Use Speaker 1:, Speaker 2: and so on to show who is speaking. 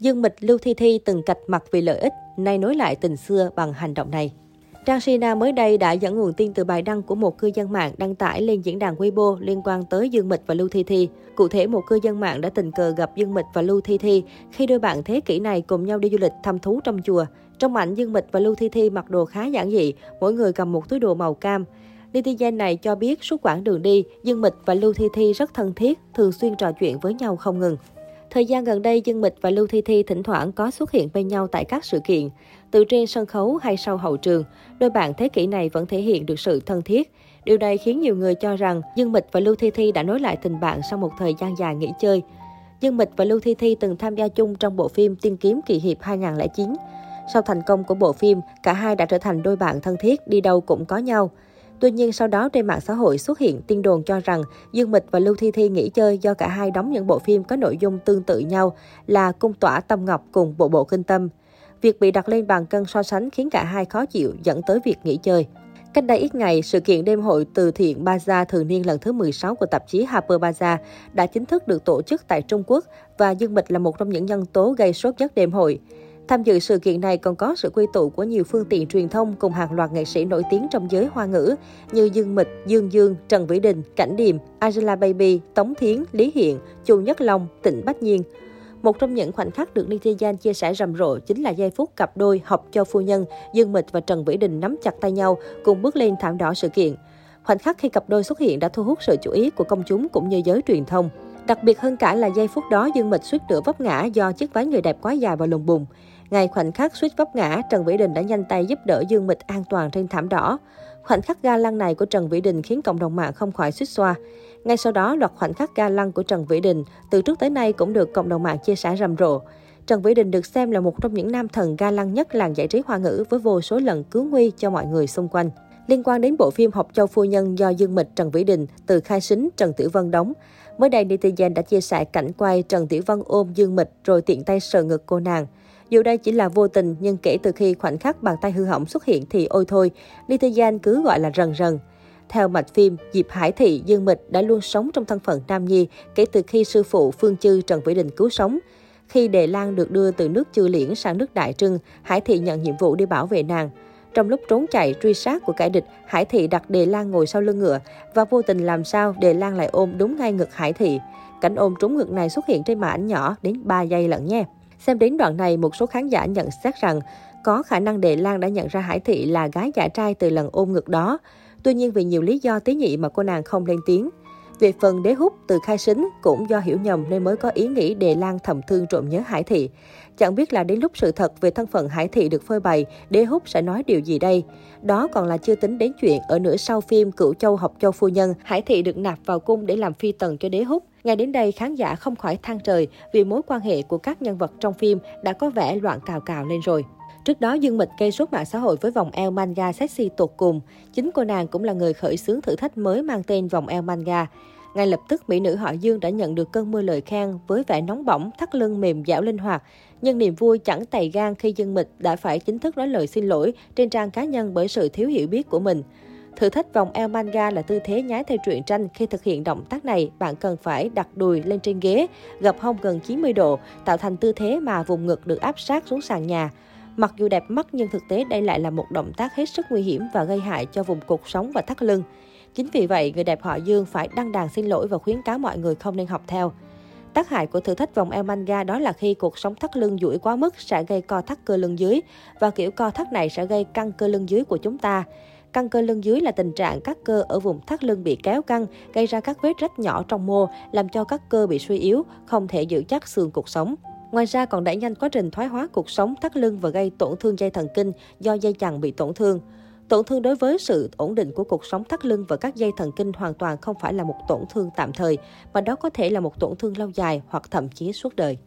Speaker 1: Dương Mịch Lưu Thi Thi từng cạch mặt vì lợi ích, nay nối lại tình xưa bằng hành động này. Trang Sina mới đây đã dẫn nguồn tin từ bài đăng của một cư dân mạng đăng tải lên diễn đàn Weibo liên quan tới Dương Mịch và Lưu Thi Thi. Cụ thể, một cư dân mạng đã tình cờ gặp Dương Mịch và Lưu Thi Thi khi đôi bạn thế kỷ này cùng nhau đi du lịch thăm thú trong chùa. Trong ảnh, Dương Mịch và Lưu Thi Thi mặc đồ khá giản dị, mỗi người cầm một túi đồ màu cam. Netizen này cho biết suốt quãng đường đi, Dương Mịch và Lưu Thi Thi rất thân thiết, thường xuyên trò chuyện với nhau không ngừng. Thời gian gần đây, Dương Mịch và Lưu Thi Thi thỉnh thoảng có xuất hiện bên nhau tại các sự kiện. Từ trên sân khấu hay sau hậu trường, đôi bạn thế kỷ này vẫn thể hiện được sự thân thiết. Điều này khiến nhiều người cho rằng Dương Mịch và Lưu Thi Thi đã nối lại tình bạn sau một thời gian dài nghỉ chơi. Dương Mịch và Lưu Thi Thi từng tham gia chung trong bộ phim Tiên kiếm kỳ hiệp 2009. Sau thành công của bộ phim, cả hai đã trở thành đôi bạn thân thiết, đi đâu cũng có nhau. Tuy nhiên, sau đó trên mạng xã hội xuất hiện tin đồn cho rằng Dương Mịch và Lưu Thi Thi nghỉ chơi do cả hai đóng những bộ phim có nội dung tương tự nhau là Cung tỏa Tâm Ngọc cùng Bộ Bộ Kinh Tâm. Việc bị đặt lên bàn cân so sánh khiến cả hai khó chịu dẫn tới việc nghỉ chơi. Cách đây ít ngày, sự kiện đêm hội từ thiện Baza thường niên lần thứ 16 của tạp chí Harper Baza đã chính thức được tổ chức tại Trung Quốc và Dương Mịch là một trong những nhân tố gây sốt nhất đêm hội. Tham dự sự kiện này còn có sự quy tụ của nhiều phương tiện truyền thông cùng hàng loạt nghệ sĩ nổi tiếng trong giới hoa ngữ như Dương Mịch, Dương Dương, Trần Vĩ Đình, Cảnh Điềm, Angela Baby, Tống Thiến, Lý Hiện, Chu Nhất Long, Tịnh Bách Nhiên. Một trong những khoảnh khắc được netizen chia sẻ rầm rộ chính là giây phút cặp đôi học cho phu nhân Dương Mịch và Trần Vĩ Đình nắm chặt tay nhau cùng bước lên thảm đỏ sự kiện. Khoảnh khắc khi cặp đôi xuất hiện đã thu hút sự chú ý của công chúng cũng như giới truyền thông. Đặc biệt hơn cả là giây phút đó Dương Mịch suýt nữa vấp ngã do chiếc váy người đẹp quá dài và lùng bùng. Ngay khoảnh khắc suýt vấp ngã, Trần Vĩ Đình đã nhanh tay giúp đỡ Dương Mịch an toàn trên thảm đỏ. Khoảnh khắc ga lăng này của Trần Vĩ Đình khiến cộng đồng mạng không khỏi suýt xoa. Ngay sau đó, loạt khoảnh khắc ga lăng của Trần Vĩ Đình từ trước tới nay cũng được cộng đồng mạng chia sẻ rầm rộ. Trần Vĩ Đình được xem là một trong những nam thần ga lăng nhất làng giải trí hoa ngữ với vô số lần cứu nguy cho mọi người xung quanh. Liên quan đến bộ phim Học Châu Phu Nhân do Dương Mịch Trần Vĩ Đình từ khai sính Trần Tiểu Vân đóng, mới đây netizen đã chia sẻ cảnh quay Trần Tiểu Vân ôm Dương Mịch rồi tiện tay sờ ngực cô nàng. Dù đây chỉ là vô tình, nhưng kể từ khi khoảnh khắc bàn tay hư hỏng xuất hiện thì ôi thôi, netizen cứ gọi là rần rần. Theo mạch phim, Diệp Hải Thị Dương Mịch đã luôn sống trong thân phận nam nhi kể từ khi sư phụ Phương Chư Trần Vĩ Đình cứu sống. Khi Đề Lan được đưa từ nước Chư Liễn sang nước Đại Trưng, Hải Thị nhận nhiệm vụ đi bảo vệ nàng. Trong lúc trốn chạy truy sát của kẻ địch, Hải Thị đặt Đề Lan ngồi sau lưng ngựa và vô tình làm sao Đề Lan lại ôm đúng ngay ngực Hải Thị. Cảnh ôm trúng ngực này xuất hiện trên màn ảnh nhỏ đến 3 giây lận nha. Xem đến đoạn này, một số khán giả nhận xét rằng có khả năng Đề Lan đã nhận ra Hải Thị là gái giả trai từ lần ôm ngực đó. Tuy nhiên vì nhiều lý do tế nhị mà cô nàng không lên tiếng. Về phần đế hút từ khai sính cũng do hiểu nhầm nên mới có ý nghĩ Đề Lan thầm thương trộm nhớ Hải Thị. Chẳng biết là đến lúc sự thật về thân phận Hải Thị được phơi bày, đế hút sẽ nói điều gì đây? Đó còn là chưa tính đến chuyện ở nửa sau phim Cửu Châu học Châu Phu Nhân, Hải Thị được nạp vào cung để làm phi tần cho đế hút. Ngay đến đây, khán giả không khỏi than trời vì mối quan hệ của các nhân vật trong phim đã có vẻ loạn cào cào lên rồi. Trước đó, Dương Mịch gây sốt mạng xã hội với vòng eo manga sexy tột cùng. Chính cô nàng cũng là người khởi xướng thử thách mới mang tên vòng eo manga. Ngay lập tức, mỹ nữ họ Dương đã nhận được cơn mưa lời khen với vẻ nóng bỏng, thắt lưng mềm dẻo linh hoạt. Nhưng niềm vui chẳng tày gan khi Dương Mịch đã phải chính thức nói lời xin lỗi trên trang cá nhân bởi sự thiếu hiểu biết của mình. Thử thách vòng eo manga là tư thế nhái theo truyện tranh. Khi thực hiện động tác này, bạn cần phải đặt đùi lên trên ghế, gập hông gần 90 độ, tạo thành tư thế mà vùng ngực được áp sát xuống sàn nhà. Mặc dù đẹp mắt nhưng thực tế đây lại là một động tác hết sức nguy hiểm và gây hại cho vùng cột sống và thắt lưng. Chính vì vậy, người đẹp họ Dương phải đăng đàn xin lỗi và khuyến cáo mọi người không nên học theo. Tác hại của thử thách vòng eo manga đó là khi cuộc sống thắt lưng duỗi quá mức sẽ gây co thắt cơ lưng dưới và kiểu co thắt này sẽ gây căng cơ lưng dưới của chúng ta. Căng cơ lưng dưới là tình trạng các cơ ở vùng thắt lưng bị kéo căng, gây ra các vết rách nhỏ trong mô, làm cho các cơ bị suy yếu, không thể giữ chắc xương cuộc sống. Ngoài ra còn đẩy nhanh quá trình thoái hóa cuộc sống thắt lưng và gây tổn thương dây thần kinh do dây chằng bị tổn thương. Tổn thương đối với sự ổn định của cuộc sống thắt lưng và các dây thần kinh hoàn toàn không phải là một tổn thương tạm thời, mà đó có thể là một tổn thương lâu dài hoặc thậm chí suốt đời.